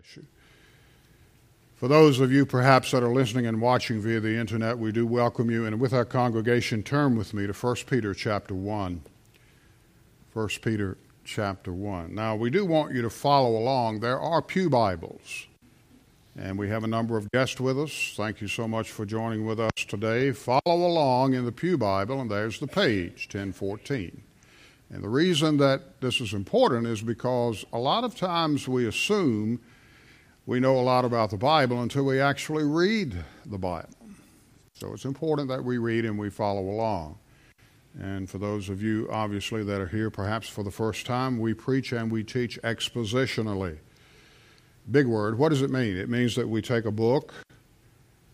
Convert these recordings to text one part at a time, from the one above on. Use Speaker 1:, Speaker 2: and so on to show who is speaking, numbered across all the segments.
Speaker 1: bless you. For those of you perhaps that are listening and watching via the internet, we do welcome you. And with our congregation, turn with me to 1 Peter chapter 1. 1 Peter chapter 1. Now, we do want you to follow along. There are Pew Bibles. And we have a number of guests with us. Thank you so much for joining with us today. Follow along in the Pew Bible, and there's the page, 1014. And the reason that this is important is because a lot of times we assume we know a lot about the Bible until we actually read the Bible. So it's important that we read and we follow along. And for those of you, obviously, that are here perhaps for the first time, we preach and we teach expositionally. Big word. What does it mean? It means that we take a book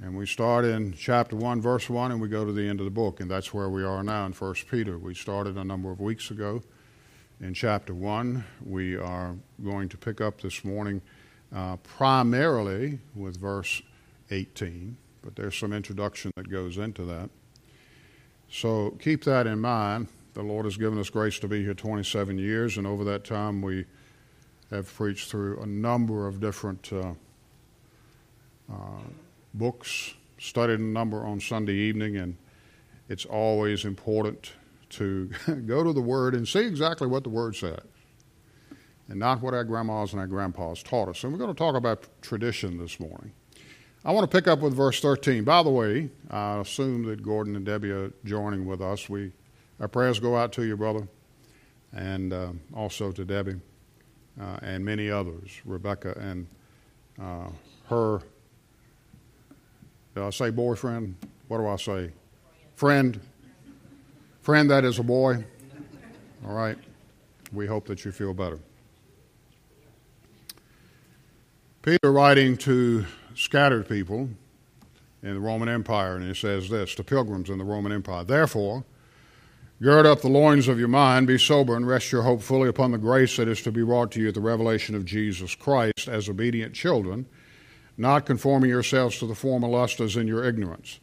Speaker 1: and we start in chapter 1, verse 1, and we go to the end of the book. And that's where we are now in 1 Peter. We started a number of weeks ago in chapter 1. We are going to pick up this morning uh, primarily with verse 18, but there's some introduction that goes into that. So keep that in mind. The Lord has given us grace to be here 27 years, and over that time we have preached through a number of different uh, uh, books, studied a number on Sunday evening, and it's always important to go to the Word and see exactly what the Word says and not what our grandmas and our grandpas taught us. And we're going to talk about tradition this morning. I want to pick up with verse 13. By the way, I assume that Gordon and Debbie are joining with us. We, our prayers go out to you, brother, and uh, also to Debbie uh, and many others, Rebecca and uh, her, did I say boyfriend? What do I say? Friend. Friend that is a boy. All right. We hope that you feel better. Peter, writing to scattered people in the Roman Empire, and he says this to pilgrims in the Roman Empire Therefore, gird up the loins of your mind, be sober, and rest your hope fully upon the grace that is to be brought to you at the revelation of Jesus Christ as obedient children, not conforming yourselves to the former lust as in your ignorance.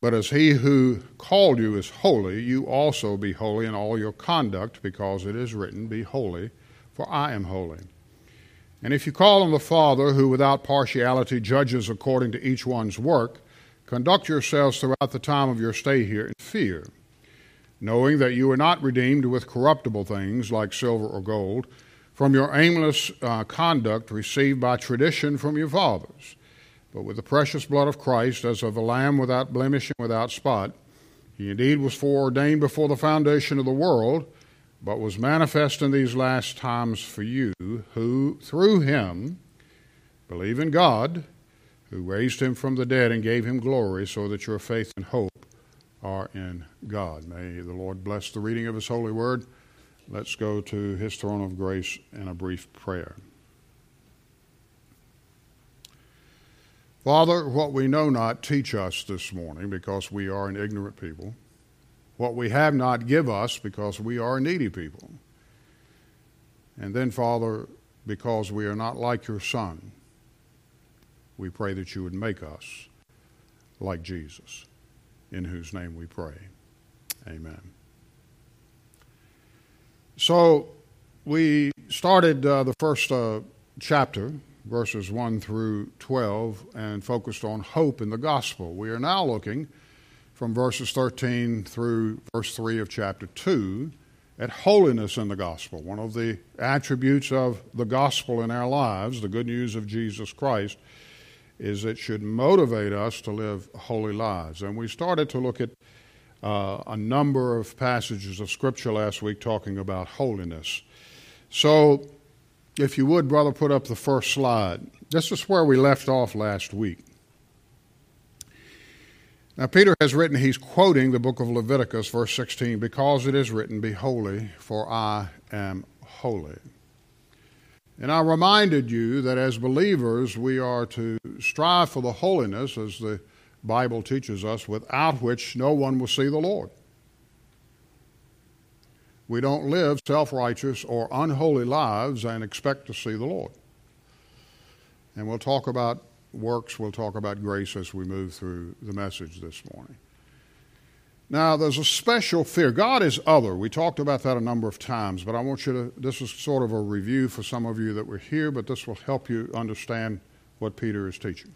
Speaker 1: But as he who called you is holy, you also be holy in all your conduct, because it is written, Be holy, for I am holy. And if you call on the Father, who without partiality judges according to each one's work, conduct yourselves throughout the time of your stay here in fear, knowing that you are not redeemed with corruptible things like silver or gold from your aimless uh, conduct received by tradition from your fathers, but with the precious blood of Christ, as of a lamb without blemish and without spot. He indeed was foreordained before the foundation of the world but was manifest in these last times for you, who, through him, believe in God, who raised him from the dead and gave him glory, so that your faith and hope are in God. May the Lord bless the reading of his holy word. Let's go to his throne of grace in a brief prayer. Father, what we know not, teach us this morning because we are an ignorant people. What we have not, give us because we are needy people. And then, Father, because we are not like your Son, we pray that you would make us like Jesus, in whose name we pray. Amen. So, we started uh, the first uh, chapter, verses 1 through 12, and focused on hope in the gospel. We are now looking from verses 13 through verse 3 of chapter 2 at holiness in the gospel. One of the attributes of the gospel in our lives, the good news of Jesus Christ, is it should motivate us to live holy lives. And we started to look at uh, a number of passages of Scripture last week talking about holiness. So, if you would, brother, put up the first slide. This is where we left off last week. Now, Peter has written, he's quoting the book of Leviticus, verse 16, because it is written, Be holy, for I am holy. And I reminded you that as believers, we are to strive for the holiness, as the Bible teaches us, without which no one will see the Lord. We don't live self righteous or unholy lives and expect to see the Lord. And we'll talk about works, we'll talk about grace as we move through the message this morning. Now, there's a special fear. God is other. We talked about that a number of times, but I want you to, this is sort of a review for some of you that were here, but this will help you understand what Peter is teaching.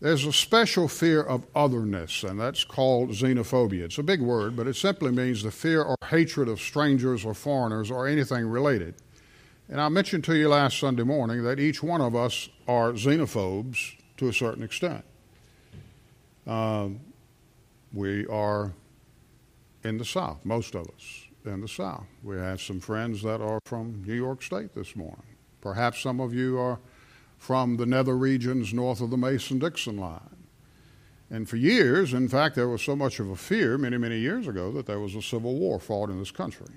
Speaker 1: There's a special fear of otherness, and that's called xenophobia. It's a big word, but it simply means the fear or hatred of strangers or foreigners or anything related. And I mentioned to you last Sunday morning that each one of us are xenophobes to a certain extent. Um, we are in the South, most of us in the South. We have some friends that are from New York State this morning. Perhaps some of you are from the nether regions north of the Mason Dixon line. And for years, in fact, there was so much of a fear many, many years ago that there was a civil war fought in this country.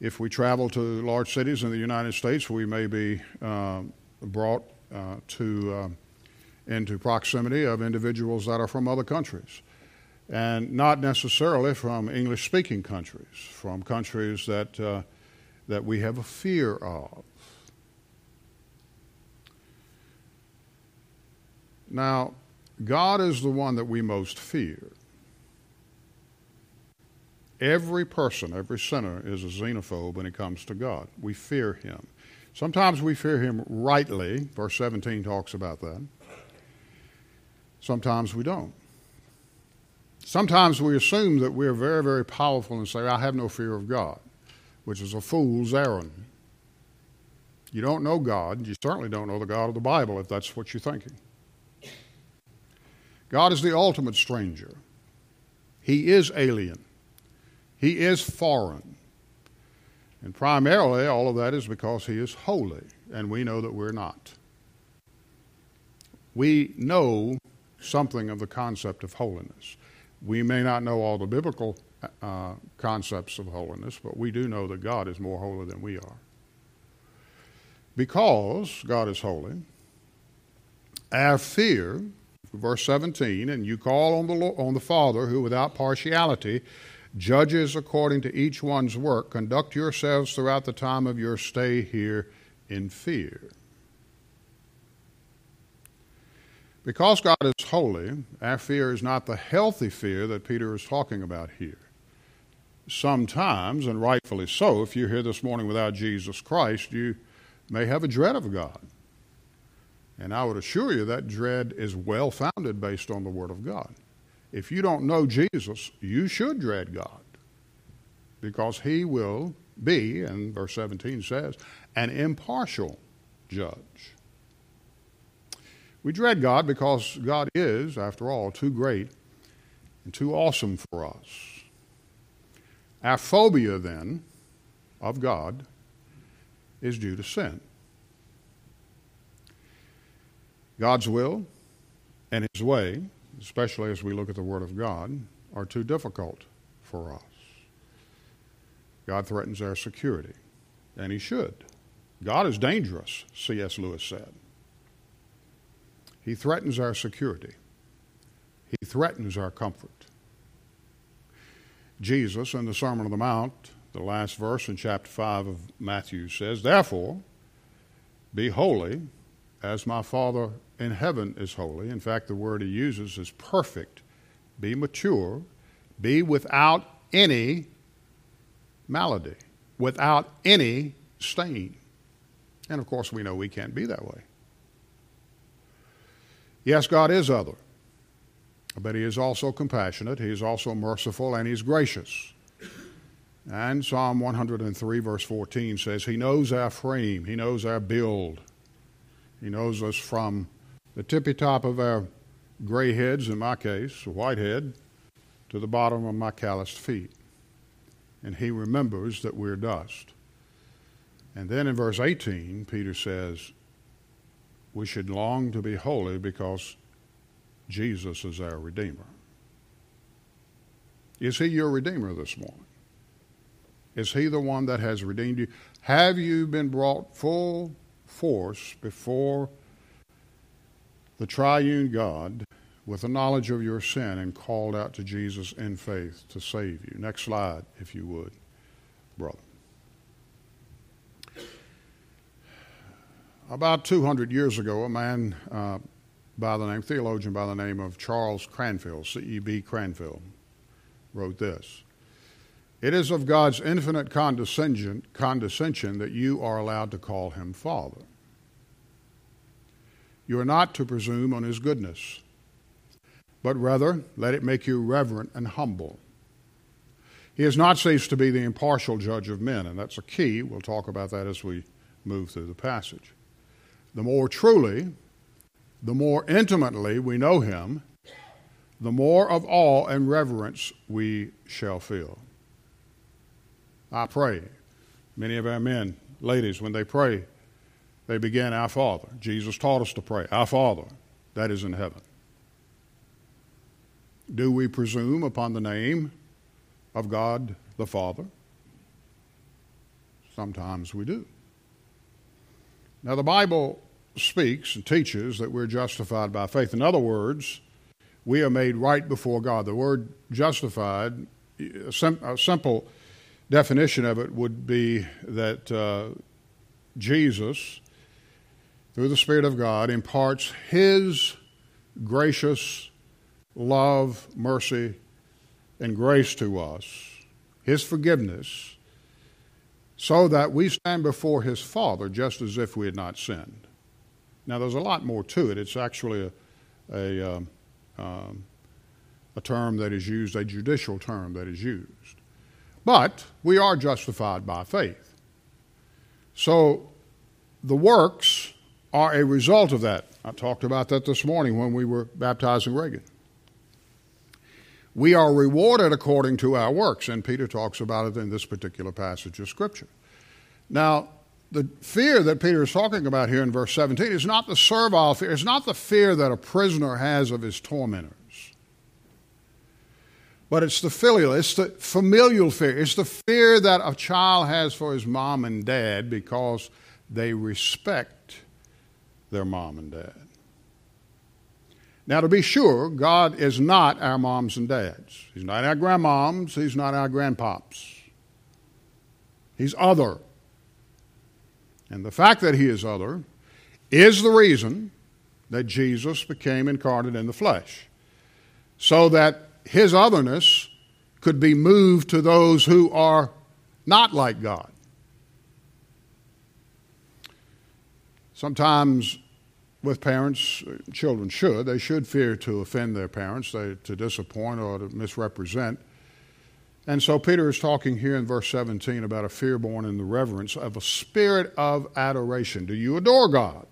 Speaker 1: If we travel to large cities in the United States, we may be uh, brought uh, to. Uh, into proximity of individuals that are from other countries. And not necessarily from English speaking countries, from countries that, uh, that we have a fear of. Now, God is the one that we most fear. Every person, every sinner is a xenophobe when it comes to God. We fear him. Sometimes we fear him rightly. Verse 17 talks about that. Sometimes we don't. Sometimes we assume that we're very, very powerful and say, I have no fear of God, which is a fool's errand. You don't know God. And you certainly don't know the God of the Bible if that's what you're thinking. God is the ultimate stranger. He is alien. He is foreign. And primarily, all of that is because He is holy, and we know that we're not. We know something of the concept of holiness. We may not know all the biblical uh, concepts of holiness, but we do know that God is more holy than we are. Because God is holy, our fear, verse 17, and you call on the, on the Father who without partiality judges according to each one's work, conduct yourselves throughout the time of your stay here in fear. Because God is holy, our fear is not the healthy fear that Peter is talking about here. Sometimes, and rightfully so, if you're here this morning without Jesus Christ, you may have a dread of God. And I would assure you that dread is well founded based on the Word of God. If you don't know Jesus, you should dread God because He will be, and verse 17 says, an impartial judge. We dread God because God is, after all, too great and too awesome for us. Our phobia, then, of God is due to sin. God's will and His way, especially as we look at the Word of God, are too difficult for us. God threatens our security, and He should. God is dangerous, C.S. Lewis said. He threatens our security. He threatens our comfort. Jesus, in the Sermon on the Mount, the last verse in chapter 5 of Matthew says, Therefore, be holy as my Father in heaven is holy. In fact, the word he uses is perfect. Be mature. Be without any malady, without any stain. And of course, we know we can't be that way. Yes, God is other, but He is also compassionate, He is also merciful, and He's gracious. And Psalm 103, verse 14 says, He knows our frame, He knows our build. He knows us from the tippy top of our gray heads, in my case, a white head, to the bottom of my calloused feet. And He remembers that we're dust. And then in verse 18, Peter says, we should long to be holy because Jesus is our Redeemer. Is He your Redeemer this morning? Is He the one that has redeemed you? Have you been brought full force before the triune God with the knowledge of your sin and called out to Jesus in faith to save you? Next slide, if you would, brother. About 200 years ago, a man uh, by the name, theologian by the name of Charles Cranfield, C.E.B. Cranfield, wrote this. It is of God's infinite condescension, condescension that you are allowed to call him Father. You are not to presume on his goodness, but rather let it make you reverent and humble. He has not ceased to be the impartial judge of men, and that's a key. We'll talk about that as we move through the passage. The more truly, the more intimately we know him, the more of awe and reverence we shall feel. I pray. Many of our men, ladies, when they pray, they began, Our Father. Jesus taught us to pray, Our Father, that is in heaven. Do we presume upon the name of God the Father? Sometimes we do. Now, the Bible speaks and teaches that we're justified by faith. In other words, we are made right before God. The word justified, a, sim- a simple definition of it would be that uh, Jesus, through the Spirit of God, imparts His gracious love, mercy, and grace to us, His forgiveness, so that we stand before His Father just as if we had not sinned. Now, there's a lot more to it. It's actually a, a, um, um, a term that is used, a judicial term that is used. But we are justified by faith. So the works are a result of that. I talked about that this morning when we were baptizing Reagan. We are rewarded according to our works, and Peter talks about it in this particular passage of Scripture. Now, the fear that Peter is talking about here in verse 17 is not the servile fear, it's not the fear that a prisoner has of his tormentors. But it's the filial, it's the familial fear. It's the fear that a child has for his mom and dad because they respect their mom and dad. Now, to be sure, God is not our moms and dads. He's not our grandmoms. He's not our grandpops. He's other. And the fact that he is other is the reason that Jesus became incarnate in the flesh, so that his otherness could be moved to those who are not like God. Sometimes, with parents, children should, they should fear to offend their parents, they, to disappoint or to misrepresent. And so Peter is talking here in verse 17 about a fear born in the reverence of a spirit of adoration. Do you adore God?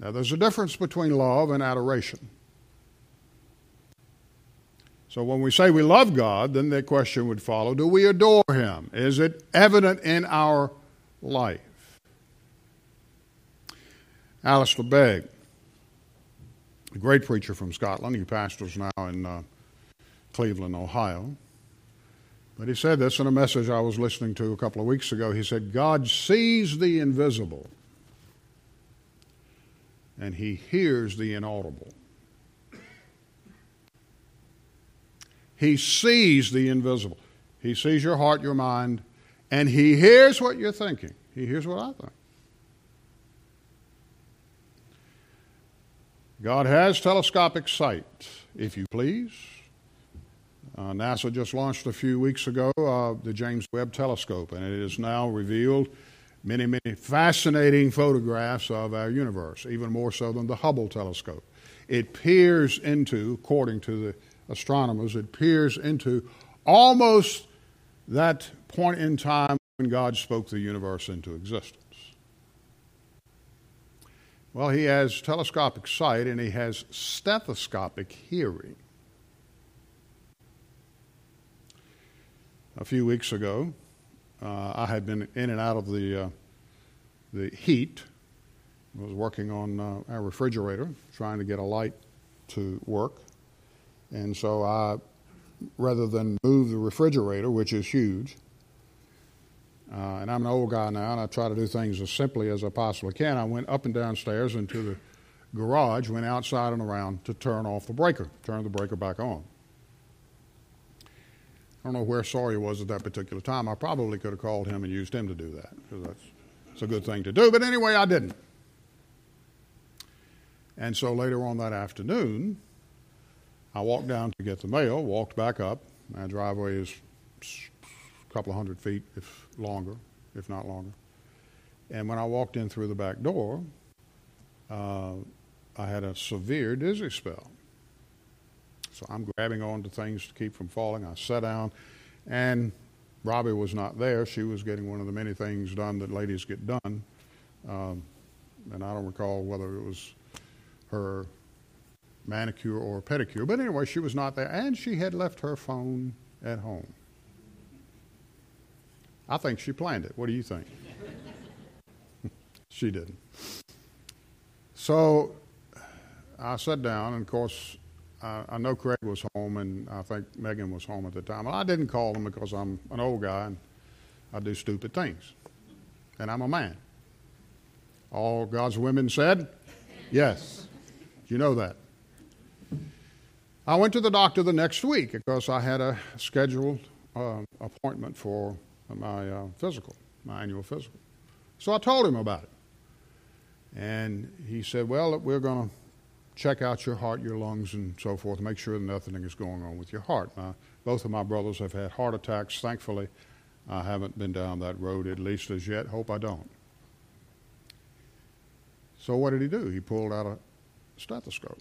Speaker 1: Now, there's a difference between love and adoration. So when we say we love God, then the question would follow do we adore Him? Is it evident in our life? Alistair Begg, a great preacher from Scotland, he pastors now in. Uh, Cleveland, Ohio. But he said this in a message I was listening to a couple of weeks ago. He said, God sees the invisible and he hears the inaudible. He sees the invisible. He sees your heart, your mind, and he hears what you're thinking. He hears what I think. God has telescopic sight, if you please. Uh, NASA just launched a few weeks ago uh, the James Webb Telescope, and it has now revealed many, many fascinating photographs of our universe, even more so than the Hubble telescope. It peers into, according to the astronomers, it peers into almost that point in time when God spoke the universe into existence. Well, he has telescopic sight and he has stethoscopic hearing. a few weeks ago. Uh, I had been in and out of the, uh, the heat. I was working on uh, our refrigerator, trying to get a light to work. And so I, rather than move the refrigerator, which is huge, uh, and I'm an old guy now, and I try to do things as simply as I possibly can, I went up and downstairs into the garage, went outside and around to turn off the breaker, turn the breaker back on. I don't know where Sawyer was at that particular time. I probably could have called him and used him to do that because that's a good thing to do. But anyway, I didn't. And so later on that afternoon, I walked down to get the mail, walked back up. My driveway is a couple of hundred feet, if longer, if not longer. And when I walked in through the back door, uh, I had a severe dizzy spell. So I'm grabbing onto things to keep from falling. I sat down, and Robbie was not there. She was getting one of the many things done that ladies get done. Um, and I don't recall whether it was her manicure or pedicure. But anyway, she was not there, and she had left her phone at home. I think she planned it. What do you think? she didn't. So I sat down, and of course, I, I, know Craig was home, and I think Megan was home at the time. I didn't call them because I'm an old guy and I do stupid things, and I'm a man. All God's women said, yes. You know that. I went to the doctor the next week because I had a scheduled uh, appointment for my uh, physical, my annual physical. So I told him about it. And he said, Well, we're going to check out your heart, your lungs, and so forth, make sure that nothing is going on with your heart. Now, both of my brothers have had heart attacks. Thankfully, I haven't been down that road, at least as yet. Hope I don't. So, what did he do? He pulled out a stethoscope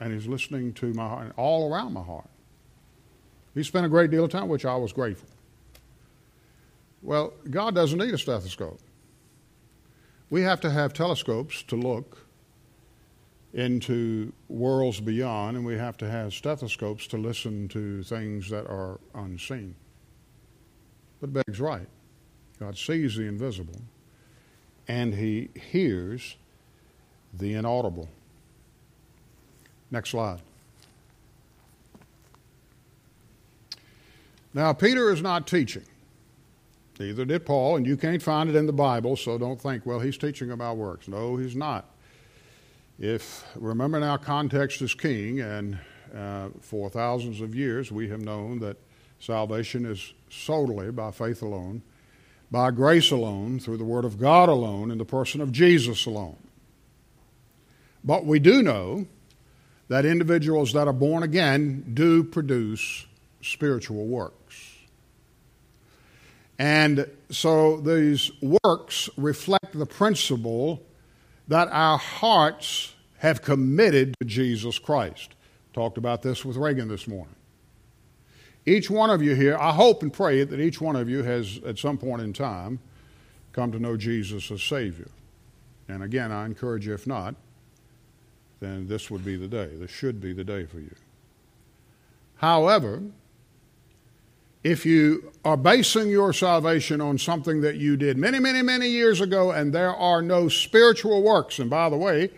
Speaker 1: and he's listening to my heart, all around my heart. He spent a great deal of time, which I was grateful. Well, God doesn't need a stethoscope. We have to have telescopes to look into worlds beyond, and we have to have stethoscopes to listen to things that are unseen. But Begg's right. God sees the invisible, and He hears the inaudible. Next slide. Now, Peter is not teaching. Neither did Paul, and you can't find it in the Bible, so don't think, well, he's teaching about works. No, he's not. If, remember now, context is king, and uh, for thousands of years we have known that salvation is solely by faith alone, by grace alone, through the Word of God alone, in the person of Jesus alone. But we do know that individuals that are born again do produce spiritual works. And so these works reflect the principle that our hearts have committed to Jesus Christ. Talked about this with Reagan this morning. Each one of you here, I hope and pray that each one of you has, at some point in time, come to know Jesus as Savior. And again, I encourage you, if not, then this would be the day. This should be the day for you. However, if you are basing your salvation on something that you did many, many, many years ago and there are no spiritual works, and by the way,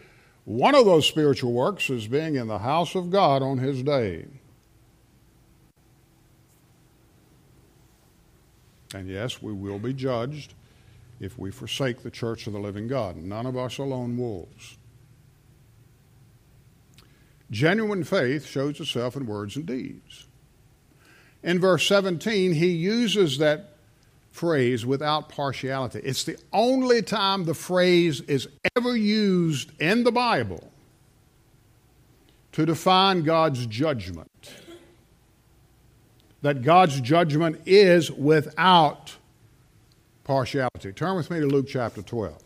Speaker 1: one of those spiritual works is being in the house of God on His day. And yes, we will be judged if we forsake the church of the living God. None of us are lone wolves. Genuine faith shows itself in words and deeds. In verse 17, he uses that phrase without partiality. It's the only time the phrase is ever used in the Bible to define God's judgment. That God's judgment is without partiality. Turn with me to Luke chapter 12.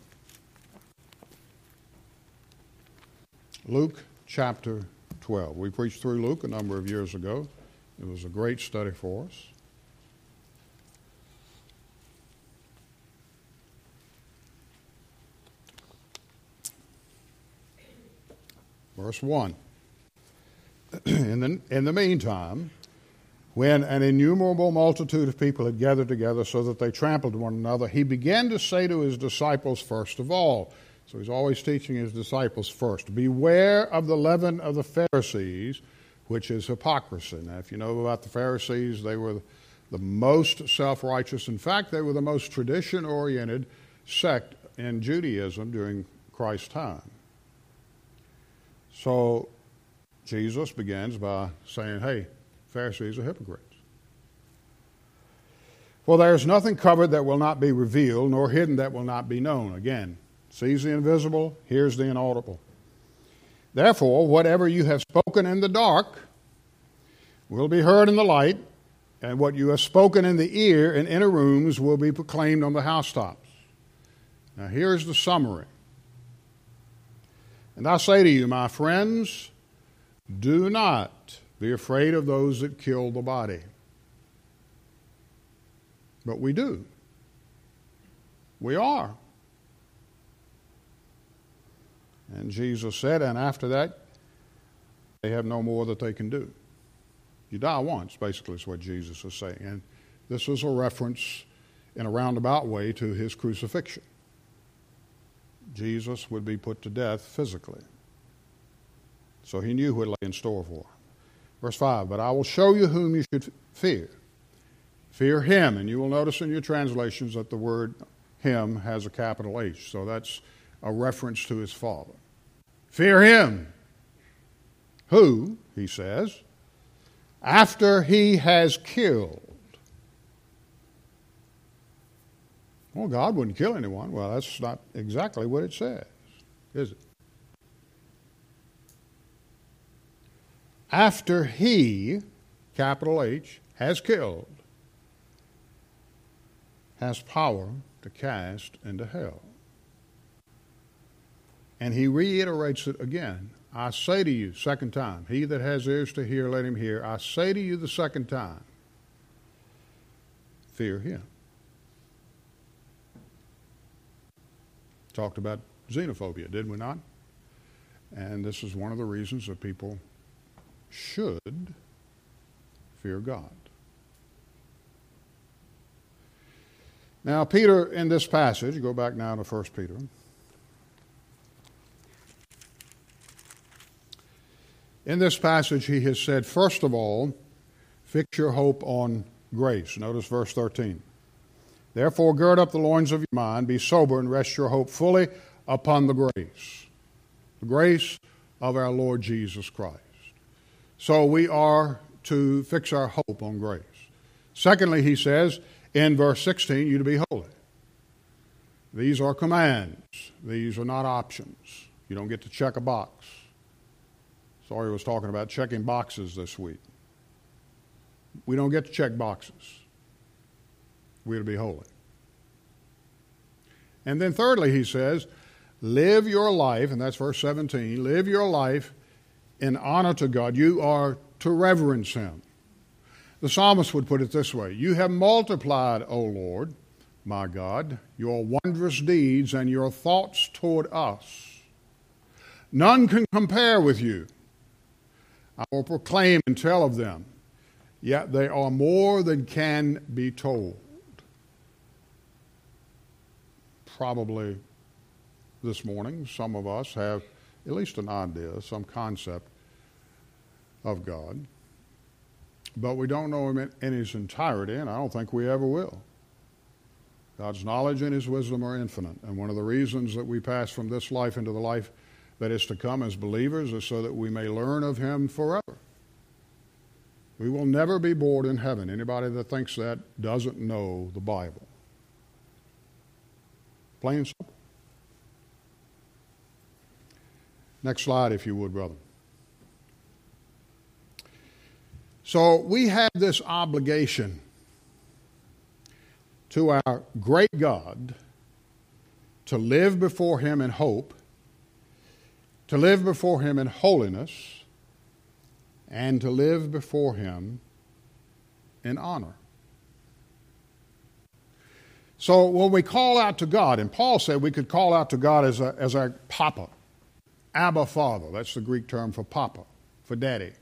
Speaker 1: Luke chapter 12. We preached through Luke a number of years ago. It was a great study for us. Verse 1. in, the, in the meantime, when an innumerable multitude of people had gathered together so that they trampled one another, he began to say to his disciples, first of all, so he's always teaching his disciples first Beware of the leaven of the Pharisees, which is hypocrisy. Now, if you know about the Pharisees, they were the most self righteous. In fact, they were the most tradition oriented sect in Judaism during Christ's time. So Jesus begins by saying, Hey, Pharisees are hypocrites. For there is nothing covered that will not be revealed, nor hidden that will not be known. Again, sees the invisible, hears the inaudible. Therefore, whatever you have spoken in the dark will be heard in the light, and what you have spoken in the ear in inner rooms will be proclaimed on the housetops. Now, here's the summary. And I say to you, my friends, do not be afraid of those that kill the body. But we do. We are. And Jesus said, and after that, they have no more that they can do. You die once, basically, is what Jesus is saying. And this is a reference in a roundabout way to his crucifixion. Jesus would be put to death physically. So he knew what lay in store for him. Verse 5 But I will show you whom you should fear. Fear him. And you will notice in your translations that the word him has a capital H. So that's a reference to his father. Fear him. Who, he says, after he has killed. Well, God wouldn't kill anyone. Well, that's not exactly what it says, is it? After he, capital H, has killed, has power to cast into hell. And he reiterates it again. I say to you, second time, he that has ears to hear, let him hear. I say to you the second time, fear him. Talked about xenophobia, did we not? And this is one of the reasons that people should fear God. Now, Peter, in this passage, go back now to 1 Peter. In this passage, he has said, first of all, fix your hope on grace. Notice verse 13. Therefore, gird up the loins of your mind, be sober, and rest your hope fully upon the grace. The grace of our Lord Jesus Christ. So we are to fix our hope on grace. Secondly, he says in verse 16, you to be holy. These are commands, these are not options. You don't get to check a box. I was talking about checking boxes this week. We don't get to check boxes. We're to be holy. And then, thirdly, he says, live your life, and that's verse 17, live your life in honor to God. You are to reverence Him. The psalmist would put it this way You have multiplied, O Lord, my God, your wondrous deeds and your thoughts toward us. None can compare with you. I will proclaim and tell of them, yet they are more than can be told. Probably this morning, some of us have at least an idea, some concept of God, but we don't know Him in His entirety, and I don't think we ever will. God's knowledge and His wisdom are infinite, and one of the reasons that we pass from this life into the life that is to come as believers is so that we may learn of him forever. We will never be bored in heaven. Anybody that thinks that doesn't know the Bible. Plain and simple. Next slide, if you would, brother. So we have this obligation to our great God to live before Him in hope to live before Him in holiness, and to live before Him in honor. So when we call out to God, and Paul said we could call out to God as, a, as our Papa, Abba Father, that's the Greek term for Papa, for Daddy.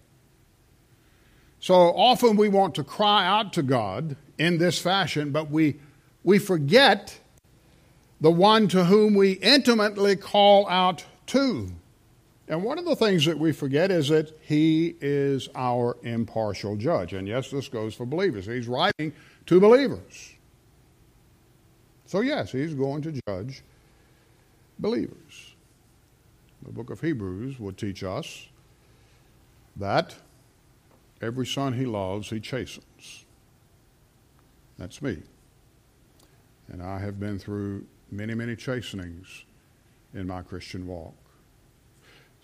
Speaker 1: So often we want to cry out to God in this fashion, but we, we forget the one to whom we intimately call out to. And one of the things that we forget is that he is our impartial judge. And yes, this goes for believers. He's writing to believers. So, yes, he's going to judge believers. The book of Hebrews would teach us that every son he loves, he chastens. That's me. And I have been through many, many chastenings in my Christian walk.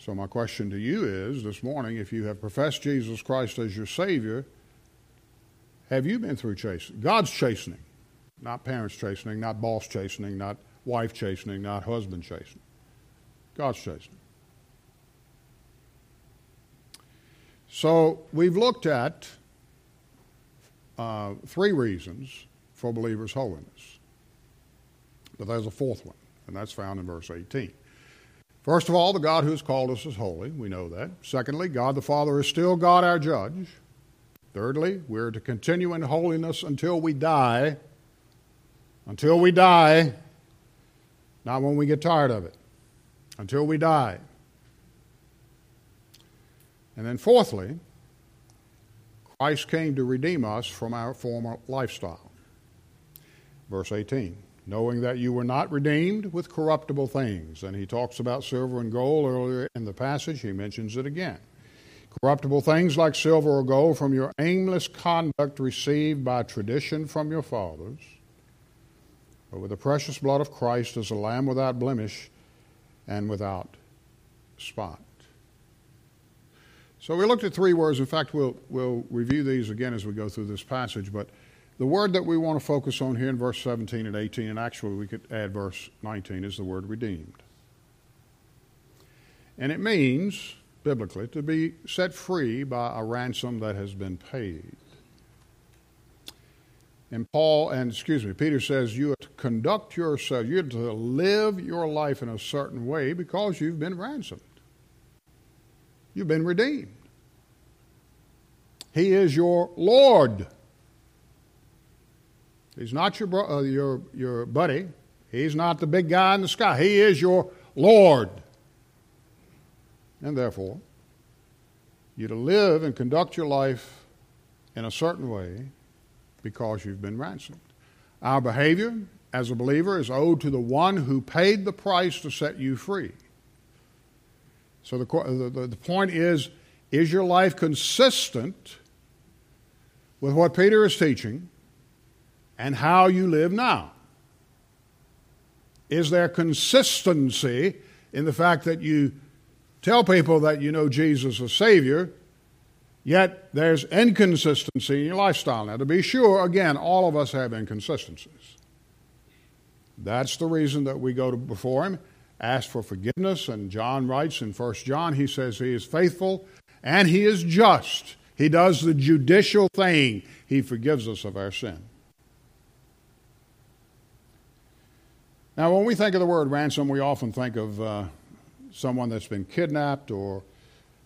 Speaker 1: So, my question to you is this morning if you have professed Jesus Christ as your Savior, have you been through chastening? God's chastening, not parents chastening, not boss chastening, not wife chastening, not husband chastening. God's chastening. So, we've looked at uh, three reasons for believers' holiness. But there's a fourth one, and that's found in verse 18. First of all, the God who has called us is holy. We know that. Secondly, God the Father is still God our judge. Thirdly, we're to continue in holiness until we die. Until we die, not when we get tired of it. Until we die. And then, fourthly, Christ came to redeem us from our former lifestyle. Verse 18 knowing that you were not redeemed with corruptible things. And he talks about silver and gold earlier in the passage. He mentions it again. Corruptible things like silver or gold from your aimless conduct received by tradition from your fathers, but with the precious blood of Christ as a lamb without blemish and without spot. So we looked at three words. In fact, we'll, we'll review these again as we go through this passage. But the word that we want to focus on here in verse 17 and 18, and actually we could add verse 19, is the word redeemed. And it means, biblically, to be set free by a ransom that has been paid. And Paul, and excuse me, Peter says you are to conduct yourself, you're to live your life in a certain way because you've been ransomed. You've been redeemed. He is your Lord. He's not your, bro- uh, your, your buddy. He's not the big guy in the sky. He is your Lord. And therefore, you to live and conduct your life in a certain way because you've been ransomed. Our behavior as a believer is owed to the one who paid the price to set you free. So the, the, the point is is your life consistent with what Peter is teaching and how you live now? Is there consistency in the fact that you tell people that you know Jesus as Savior, yet there's inconsistency in your lifestyle? Now, to be sure, again, all of us have inconsistencies. That's the reason that we go before Him ask for forgiveness. And John writes in 1 John, he says he is faithful and he is just. He does the judicial thing, he forgives us of our sin. Now, when we think of the word ransom, we often think of uh, someone that's been kidnapped or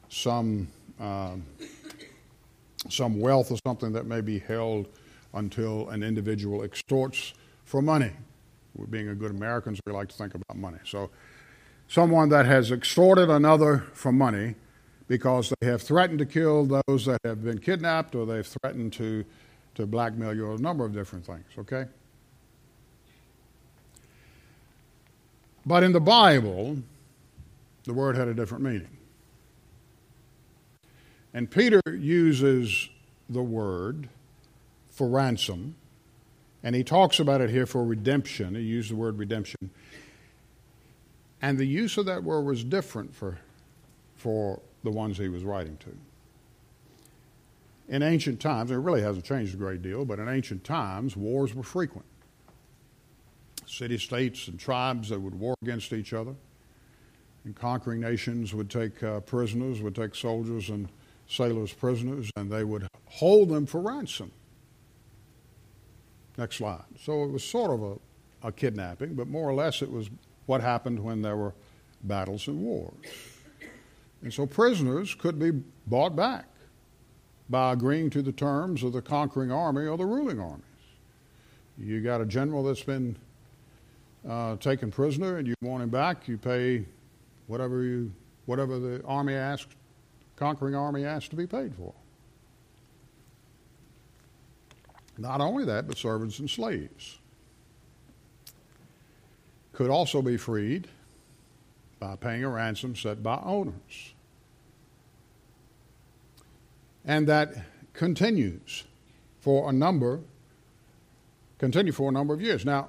Speaker 1: some, uh, some wealth or something that may be held until an individual extorts for money being a good Americans, we like to think about money. So, someone that has extorted another for money because they have threatened to kill those that have been kidnapped or they've threatened to, to blackmail you a number of different things, okay? But in the Bible, the word had a different meaning. And Peter uses the word for ransom and he talks about it here for redemption. He used the word redemption. And the use of that word was different for, for the ones he was writing to. In ancient times, it really hasn't changed a great deal, but in ancient times, wars were frequent. City states and tribes that would war against each other. And conquering nations would take uh, prisoners, would take soldiers and sailors prisoners, and they would hold them for ransom. Next slide. So it was sort of a, a kidnapping, but more or less it was what happened when there were battles and wars. And so prisoners could be bought back by agreeing to the terms of the conquering army or the ruling armies. You got a general that's been uh, taken prisoner and you want him back, you pay whatever you whatever the army asks, conquering army asks to be paid for. Not only that, but servants and slaves could also be freed by paying a ransom set by owners. And that continues for a number continue for a number of years. Now,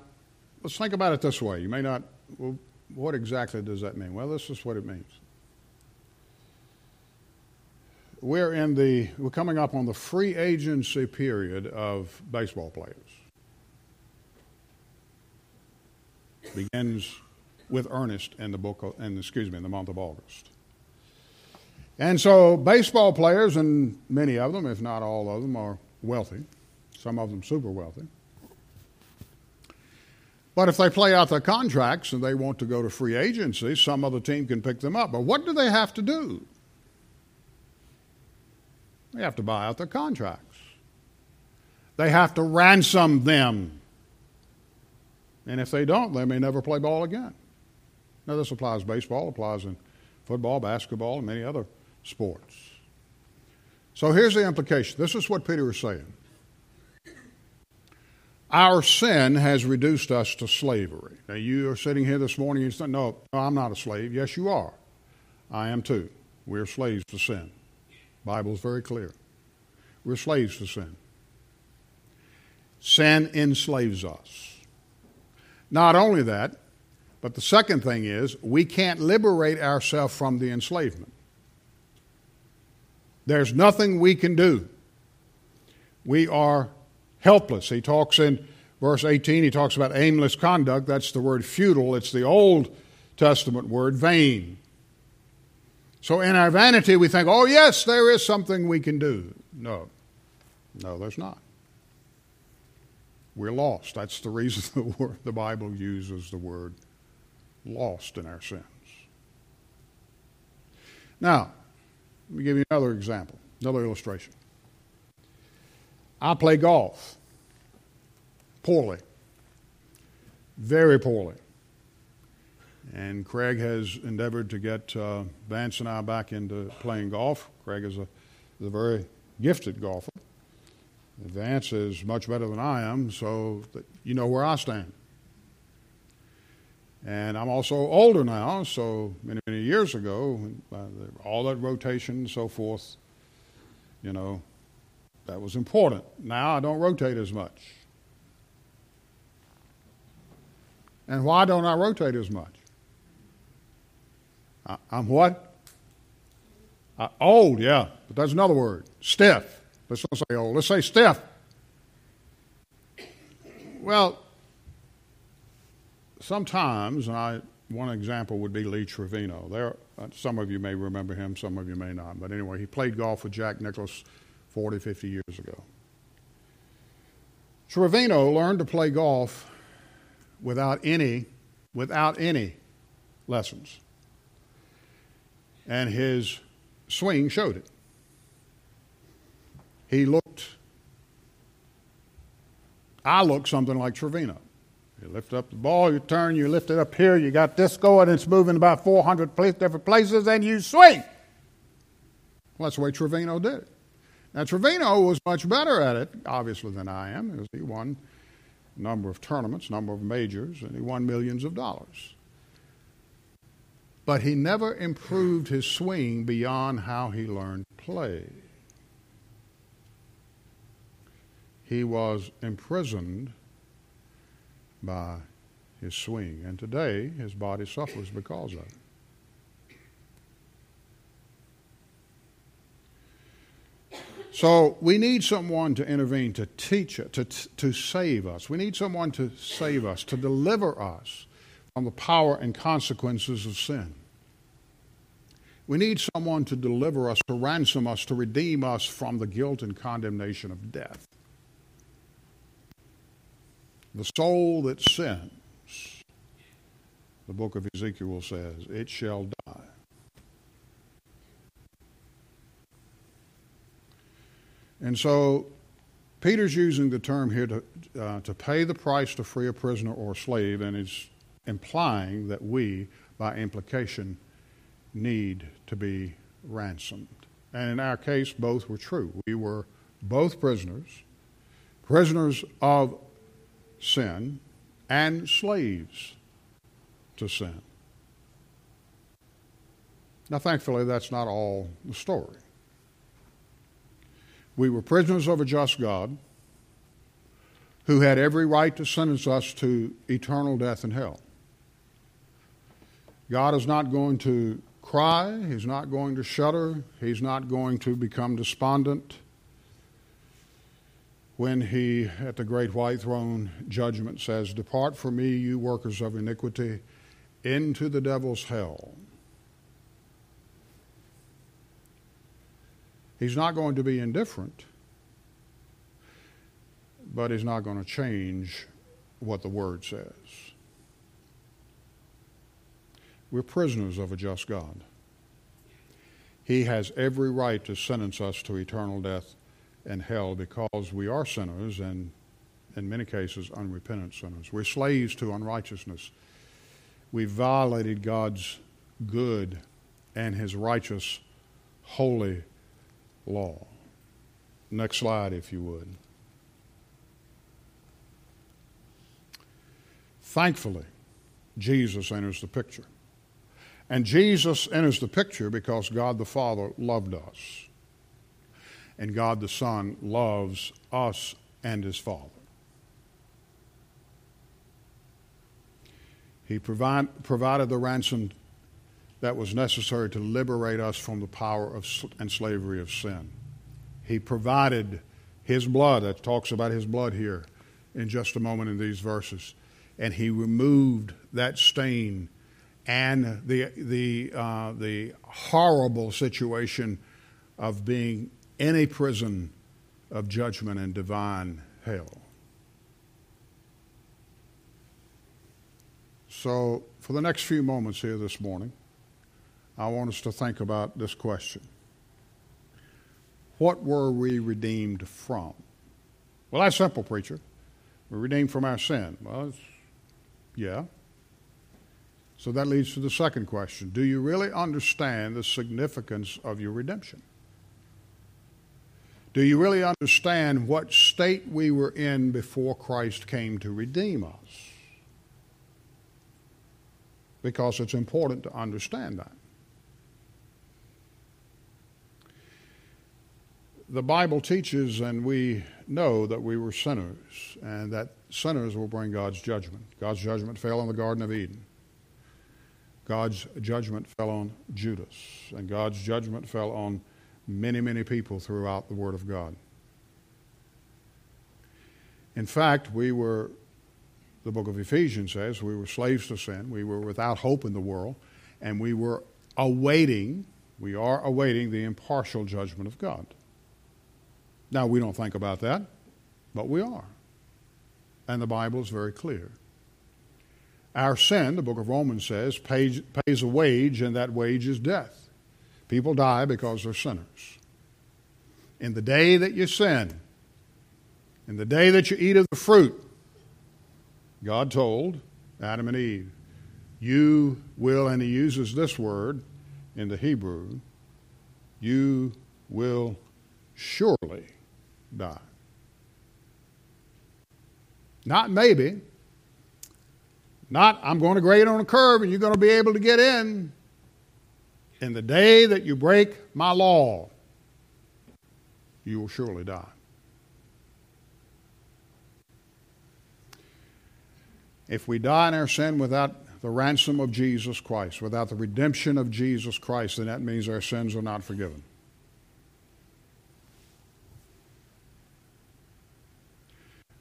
Speaker 1: let's think about it this way. You may not well, what exactly does that mean? Well, this is what it means. We're in the we're coming up on the free agency period of baseball players. Begins with earnest in the book and excuse me in the month of August. And so baseball players and many of them, if not all of them, are wealthy. Some of them super wealthy. But if they play out their contracts and they want to go to free agency, some other team can pick them up. But what do they have to do? They have to buy out their contracts. They have to ransom them. And if they don't, they may never play ball again. Now, this applies baseball, applies in football, basketball, and many other sports. So here's the implication. This is what Peter is saying. Our sin has reduced us to slavery. Now, you are sitting here this morning and you no, no, I'm not a slave. Yes, you are. I am too. We're slaves to sin. Bible is very clear. We're slaves to sin. Sin enslaves us. Not only that, but the second thing is we can't liberate ourselves from the enslavement. There's nothing we can do. We are helpless. He talks in verse 18, he talks about aimless conduct. That's the word futile. It's the Old Testament word vain. So in our vanity, we think, oh, yes, there is something we can do. No, no, there's not. We're lost. That's the reason the, word, the Bible uses the word lost in our sins. Now, let me give you another example, another illustration. I play golf poorly, very poorly. And Craig has endeavored to get uh, Vance and I back into playing golf. Craig is a, is a very gifted golfer. Vance is much better than I am, so you know where I stand. And I'm also older now, so many, many years ago, uh, all that rotation and so forth, you know, that was important. Now I don't rotate as much. And why don't I rotate as much? I, am what? I, old, yeah, but that's another word. Stiff. Let's not say old. Let's say stiff. Well, sometimes, and I, one example would be Lee Trevino. There, uh, some of you may remember him, some of you may not. But anyway, he played golf with Jack Nicklaus 40, 50 years ago. Trevino learned to play golf without any, without any lessons. And his swing showed it. He looked, I looked something like Trevino. You lift up the ball, you turn, you lift it up here, you got this going, it's moving about 400 different places, and you swing. Well, that's the way Trevino did it. Now, Trevino was much better at it, obviously, than I am, he won a number of tournaments, a number of majors, and he won millions of dollars. But he never improved his swing beyond how he learned to play. He was imprisoned by his swing. And today, his body suffers because of it. So we need someone to intervene, to teach us, to, to save us. We need someone to save us, to deliver us from the power and consequences of sin. We need someone to deliver us, to ransom us, to redeem us from the guilt and condemnation of death. The soul that sins, the book of Ezekiel says, it shall die. And so Peter's using the term here to, uh, to pay the price to free a prisoner or a slave, and is implying that we, by implication, need to be ransomed. And in our case, both were true. We were both prisoners, prisoners of sin and slaves to sin. Now, thankfully, that's not all the story. We were prisoners of a just God who had every right to sentence us to eternal death in hell. God is not going to cry, He's not going to shudder, He's not going to become despondent when He, at the great white throne judgment, says, Depart from me, you workers of iniquity, into the devil's hell. He's not going to be indifferent, but He's not going to change what the Word says. We're prisoners of a just God. He has every right to sentence us to eternal death and hell because we are sinners and, in many cases, unrepentant sinners. We're slaves to unrighteousness. We violated God's good and His righteous, holy law. Next slide, if you would. Thankfully, Jesus enters the picture. And Jesus enters the picture because God the Father loved us. And God the Son loves us and his Father. He provide, provided the ransom that was necessary to liberate us from the power of, and slavery of sin. He provided his blood, that talks about his blood here in just a moment in these verses. And he removed that stain and the, the, uh, the horrible situation of being in a prison of judgment and divine hell. So, for the next few moments here this morning, I want us to think about this question What were we redeemed from? Well, that's simple, preacher. We're redeemed from our sin. Well, yeah. So that leads to the second question Do you really understand the significance of your redemption? Do you really understand what state we were in before Christ came to redeem us? Because it's important to understand that. The Bible teaches, and we know that we were sinners, and that sinners will bring God's judgment. God's judgment fell on the Garden of Eden. God's judgment fell on Judas, and God's judgment fell on many, many people throughout the Word of God. In fact, we were, the book of Ephesians says, we were slaves to sin, we were without hope in the world, and we were awaiting, we are awaiting the impartial judgment of God. Now, we don't think about that, but we are. And the Bible is very clear. Our sin, the book of Romans says, pays, pays a wage, and that wage is death. People die because they're sinners. In the day that you sin, in the day that you eat of the fruit, God told Adam and Eve, You will, and He uses this word in the Hebrew, you will surely die. Not maybe, not, I'm going to grade on a curve and you're going to be able to get in. In the day that you break my law, you will surely die. If we die in our sin without the ransom of Jesus Christ, without the redemption of Jesus Christ, then that means our sins are not forgiven.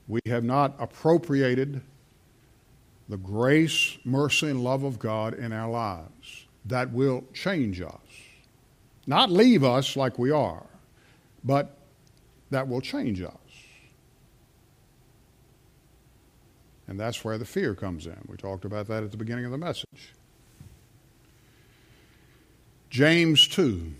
Speaker 1: We have not appropriated the grace, mercy, and love of God in our lives that will change us. Not leave us like we are, but that will change us. And that's where the fear comes in. We talked about that at the beginning of the message. James 2.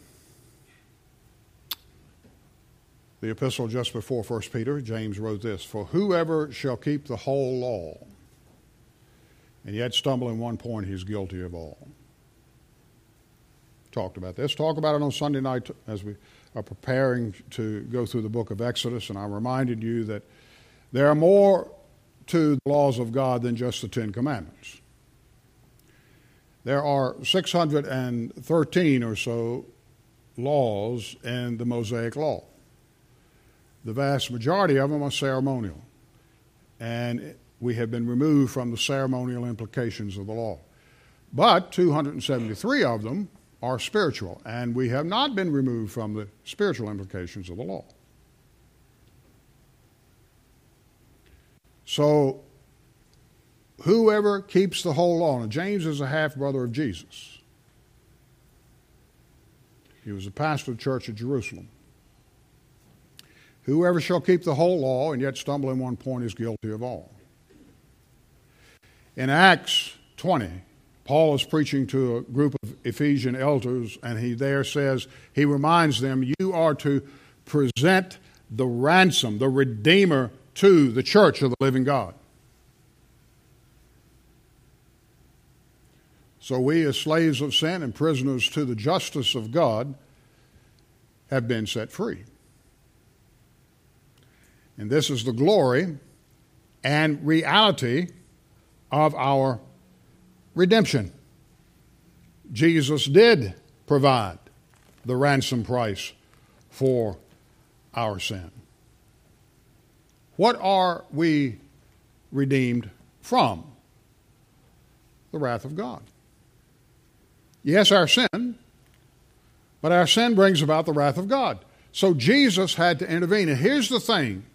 Speaker 1: The epistle just before 1 Peter, James wrote this For whoever shall keep the whole law, and yet stumble in one point, he's guilty of all. Talked about this. Talk about it on Sunday night as we are preparing to go through the book of Exodus, and I reminded you that there are more to the laws of God than just the Ten Commandments. There are 613 or so laws in the Mosaic Law. The vast majority of them are ceremonial. And we have been removed from the ceremonial implications of the law. But 273 of them are spiritual, and we have not been removed from the spiritual implications of the law. So, whoever keeps the whole law, and James is a half brother of Jesus. He was a pastor of the church at Jerusalem. Whoever shall keep the whole law and yet stumble in one point is guilty of all. In Acts 20, Paul is preaching to a group of Ephesian elders, and he there says, he reminds them, You are to present the ransom, the Redeemer, to the church of the living God. So we, as slaves of sin and prisoners to the justice of God, have been set free. And this is the glory and reality of our redemption. Jesus did provide the ransom price for our sin. What are we redeemed from? The wrath of God. Yes, our sin, but our sin brings about the wrath of God. So Jesus had to intervene. And here's the thing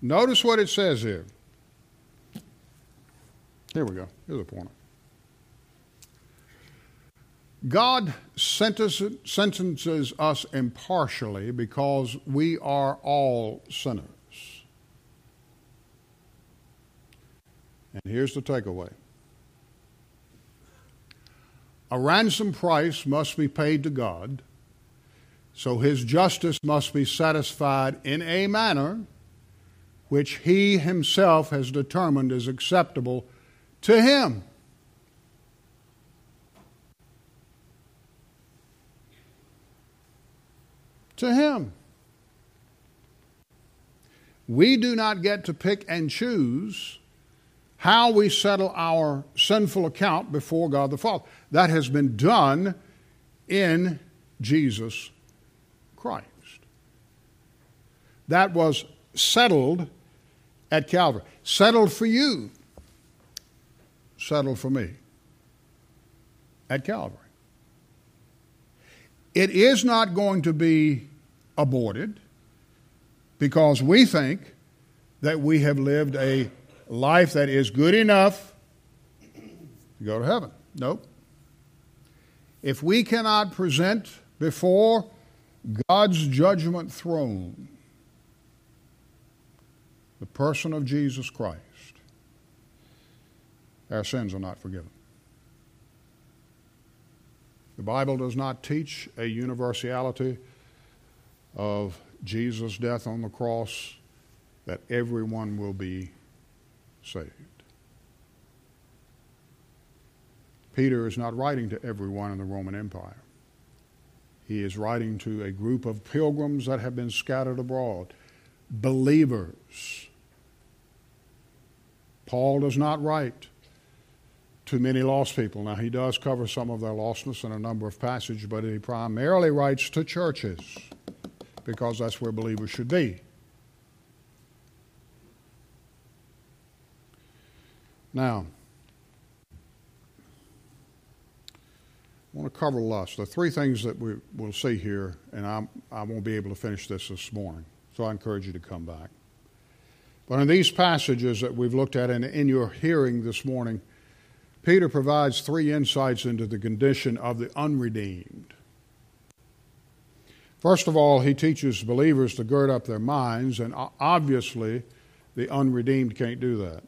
Speaker 1: notice what it says here. Here we go. Here's a pointer. God sentences us impartially because we are all sinners. And here's the takeaway a ransom price must be paid to God, so his justice must be satisfied in a manner which he himself has determined is acceptable to him. To him. We do not get to pick and choose how we settle our sinful account before God the Father. That has been done in Jesus Christ. That was settled at Calvary. Settled for you settled for me at Calvary. It is not going to be aborted because we think that we have lived a life that is good enough to go to heaven. Nope. If we cannot present before God's judgment throne the person of Jesus Christ, our sins are not forgiven. The Bible does not teach a universality of Jesus' death on the cross that everyone will be saved. Peter is not writing to everyone in the Roman Empire. He is writing to a group of pilgrims that have been scattered abroad, believers. Paul does not write to many lost people. Now, he does cover some of their lostness in a number of passages, but he primarily writes to churches because that's where believers should be. Now, I want to cover lust. Are three things that we will see here, and I'm, I won't be able to finish this this morning, so I encourage you to come back. But in these passages that we've looked at and in your hearing this morning, Peter provides three insights into the condition of the unredeemed. First of all, he teaches believers to gird up their minds, and obviously, the unredeemed can't do that.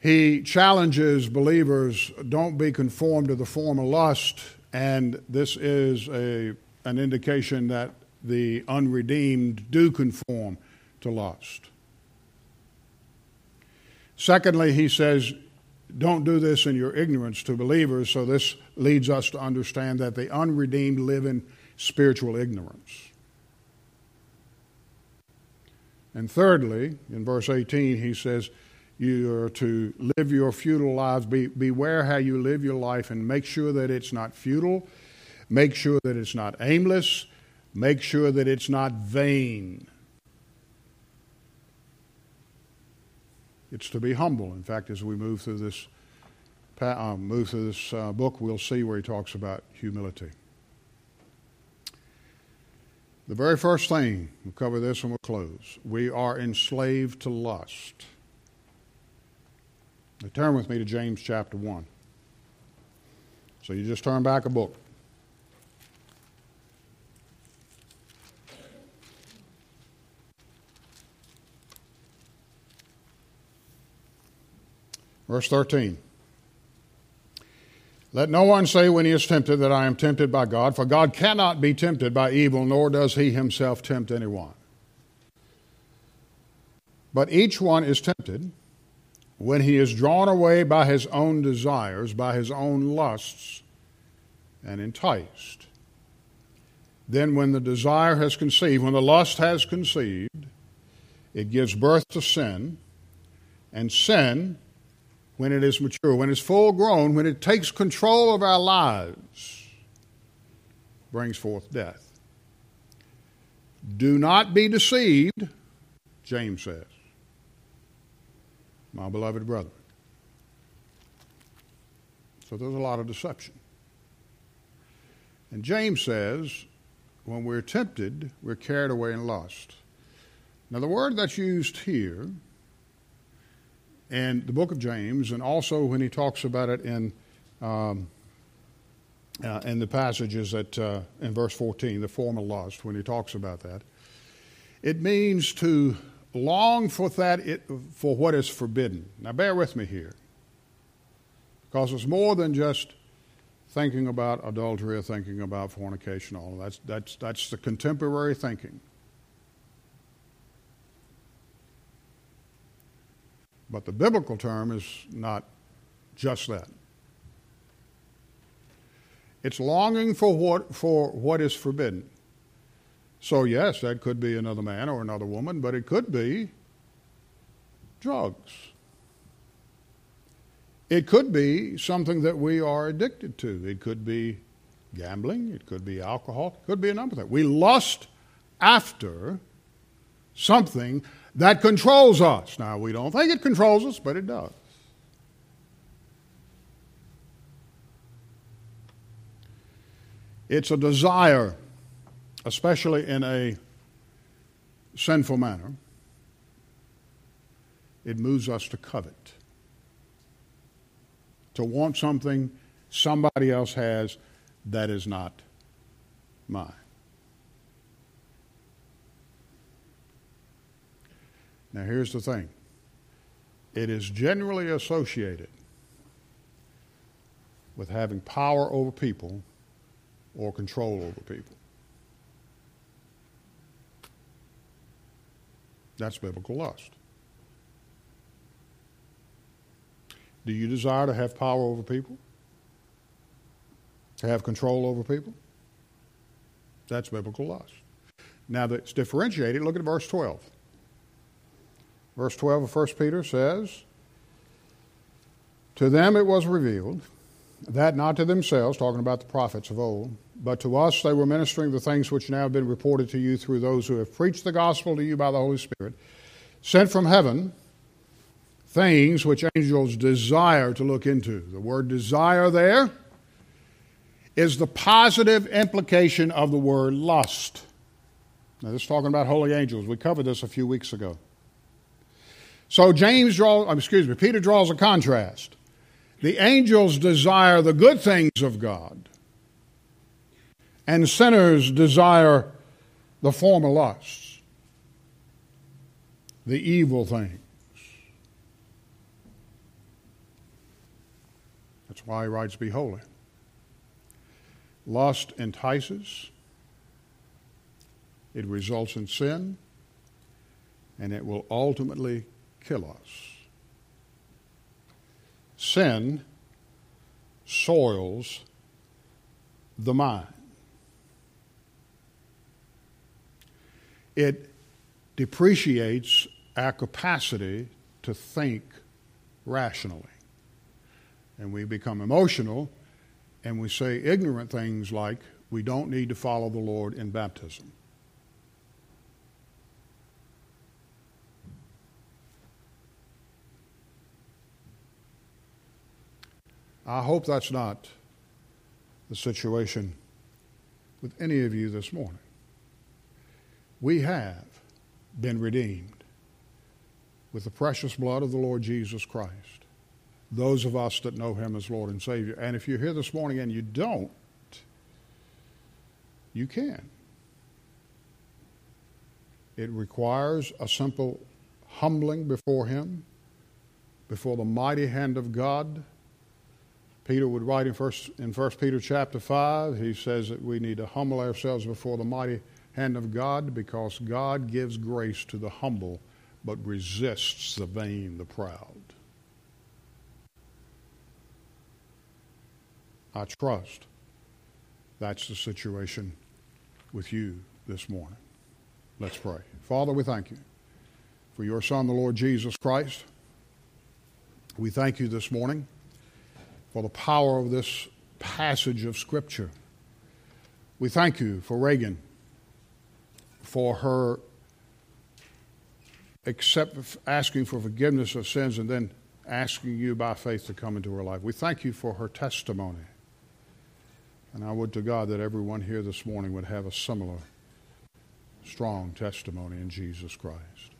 Speaker 1: He challenges believers don't be conformed to the form of lust, and this is a, an indication that the unredeemed do conform to lust. Secondly, he says, don't do this in your ignorance to believers. So this leads us to understand that the unredeemed live in spiritual ignorance. And thirdly, in verse 18, he says, You are to live your futile lives. Be, beware how you live your life and make sure that it's not futile. Make sure that it's not aimless. Make sure that it's not vain. It's to be humble. In fact, as we move through this uh, move through this uh, book, we'll see where he talks about humility. The very first thing, we'll cover this and we'll close. We are enslaved to lust. Now turn with me to James chapter 1. So you just turn back a book. Verse 13. Let no one say when he is tempted that I am tempted by God, for God cannot be tempted by evil, nor does he himself tempt anyone. But each one is tempted when he is drawn away by his own desires, by his own lusts, and enticed. Then, when the desire has conceived, when the lust has conceived, it gives birth to sin, and sin when it is mature, when it's full grown, when it takes control of our lives, brings forth death. Do not be deceived, James says, my beloved brother. So there's a lot of deception. And James says, when we're tempted, we're carried away in lust. Now, the word that's used here and the book of James, and also when he talks about it in um, uh, in the passages that uh, in verse 14, the formal lust, when he talks about that, it means to long for that it, for what is forbidden. Now, bear with me here, because it's more than just thinking about adultery or thinking about fornication. All that's that's that's the contemporary thinking. But the biblical term is not just that. It's longing for what, for what is forbidden. So, yes, that could be another man or another woman, but it could be drugs. It could be something that we are addicted to. It could be gambling, it could be alcohol, it could be a number of things. We lust after something that controls us. Now, we don't think it controls us, but it does. It's a desire, especially in a sinful manner. It moves us to covet, to want something somebody else has that is not mine. Now, here's the thing it is generally associated with having power over people or control over people. That's biblical lust. Do you desire to have power over people? To have control over people? That's biblical lust. Now, that's differentiated. Look at verse 12. Verse 12 of 1 Peter says, To them it was revealed that not to themselves, talking about the prophets of old, but to us they were ministering the things which now have been reported to you through those who have preached the gospel to you by the Holy Spirit, sent from heaven, things which angels desire to look into. The word desire there is the positive implication of the word lust. Now, this is talking about holy angels. We covered this a few weeks ago. So James draws, um, excuse me, Peter draws a contrast. The angels desire the good things of God, and sinners desire the former lusts, the evil things. That's why he writes, Be holy. Lust entices, it results in sin, and it will ultimately kill us. Sin soils the mind. It depreciates our capacity to think rationally. And we become emotional and we say ignorant things like, we don't need to follow the Lord in baptism. I hope that's not the situation with any of you this morning. We have been redeemed with the precious blood of the Lord Jesus Christ. Those of us that know him as Lord and Savior. And if you're here this morning and you don't, you can. It requires a simple humbling before him, before the mighty hand of God Peter would write in first in First Peter chapter five. He says that we need to humble ourselves before the mighty hand of God because God gives grace to the humble, but resists the vain, the proud. I trust that's the situation with you this morning. Let's pray. Father, we thank you for your Son, the Lord Jesus Christ. We thank you this morning for the power of this passage of Scripture. We thank you for Reagan, for her accept, asking for forgiveness of sins and then asking you by faith to come into her life. We thank you for her testimony. And I would to God that everyone here this morning would have a similar strong testimony in Jesus Christ.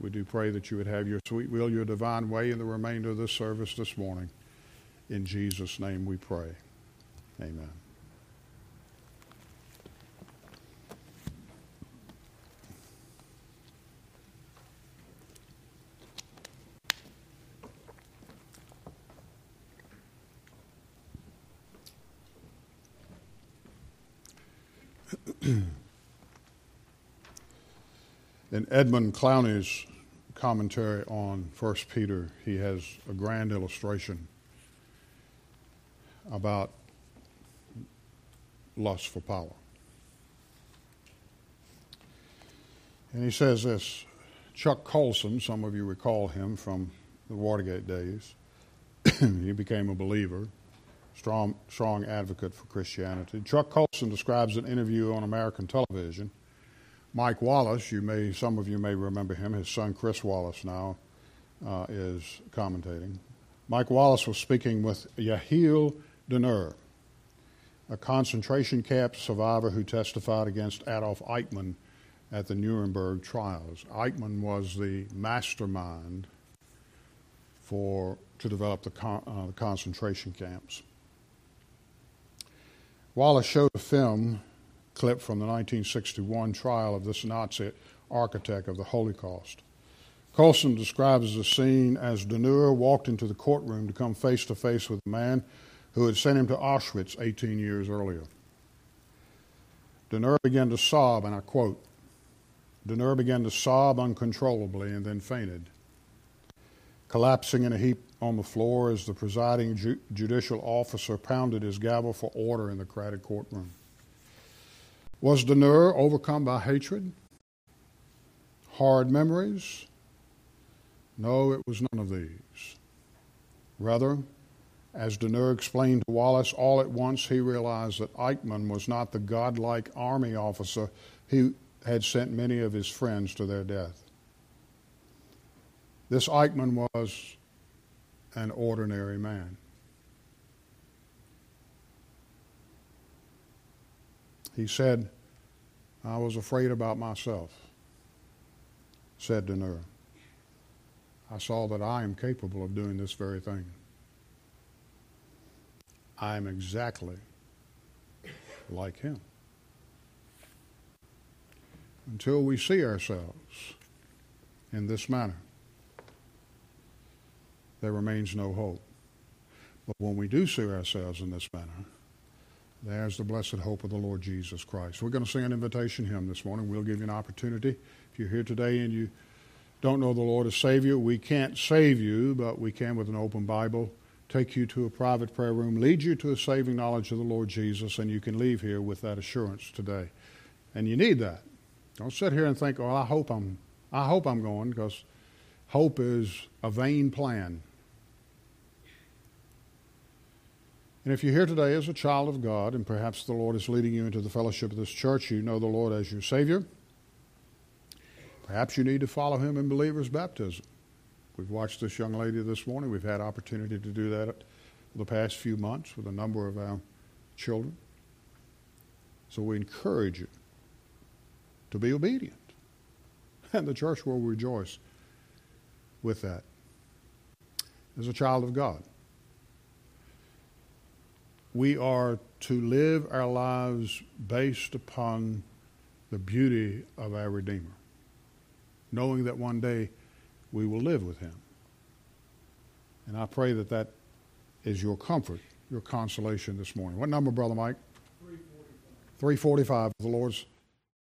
Speaker 1: We do pray that you would have your sweet will, your divine way in the remainder of this service this morning. In Jesus' name we pray. Amen. In Edmund Clowney's commentary on 1 Peter, he has a grand illustration about lust for power. And he says this Chuck Colson, some of you recall him from the Watergate days, he became a believer, strong, strong advocate for Christianity. Chuck Colson describes an interview on American television. Mike Wallace, you may, some of you may remember him. His son Chris Wallace now uh, is commentating. Mike Wallace was speaking with Yehiel Danner, a concentration camp survivor who testified against Adolf Eichmann at the Nuremberg trials. Eichmann was the mastermind for to develop the, con, uh, the concentration camps. Wallace showed a film clip from the 1961 trial of this Nazi architect of the Holocaust. Colson describes the scene as Danner walked into the courtroom to come face to face with a man who had sent him to Auschwitz 18 years earlier. Danner began to sob, and I quote Danner began to sob uncontrollably and then fainted, collapsing in a heap on the floor as the presiding ju- judicial officer pounded his gavel for order in the crowded courtroom. Was Danner overcome by hatred? Hard memories? No, it was none of these. Rather, as Danner explained to Wallace, all at once he realized that Eichmann was not the godlike army officer who had sent many of his friends to their death. This Eichmann was an ordinary man. He said, I was afraid about myself, said Danner. I saw that I am capable of doing this very thing. I am exactly like him. Until we see ourselves in this manner, there remains no hope. But when we do see ourselves in this manner, there's the blessed hope of the Lord Jesus Christ. We're going to sing an invitation hymn this morning. We'll give you an opportunity. If you're here today and you don't know the Lord as Savior, we can't save you, but we can with an open Bible take you to a private prayer room, lead you to a saving knowledge of the Lord Jesus, and you can leave here with that assurance today. And you need that. Don't sit here and think, "Well, I hope I'm, I hope I'm going," because hope is a vain plan. And if you're here today as a child of God, and perhaps the Lord is leading you into the fellowship of this church, you know the Lord as your Savior. Perhaps you need to follow Him in believer's baptism. We've watched this young lady this morning. We've had opportunity to do that the past few months with a number of our children. So we encourage you to be obedient. And the church will rejoice with that. As a child of God, we are to live our lives based upon the beauty of our Redeemer, knowing that one day we will live with Him. And I pray that that is your comfort, your consolation this morning. What number, Brother Mike? 345. 345 the Lord's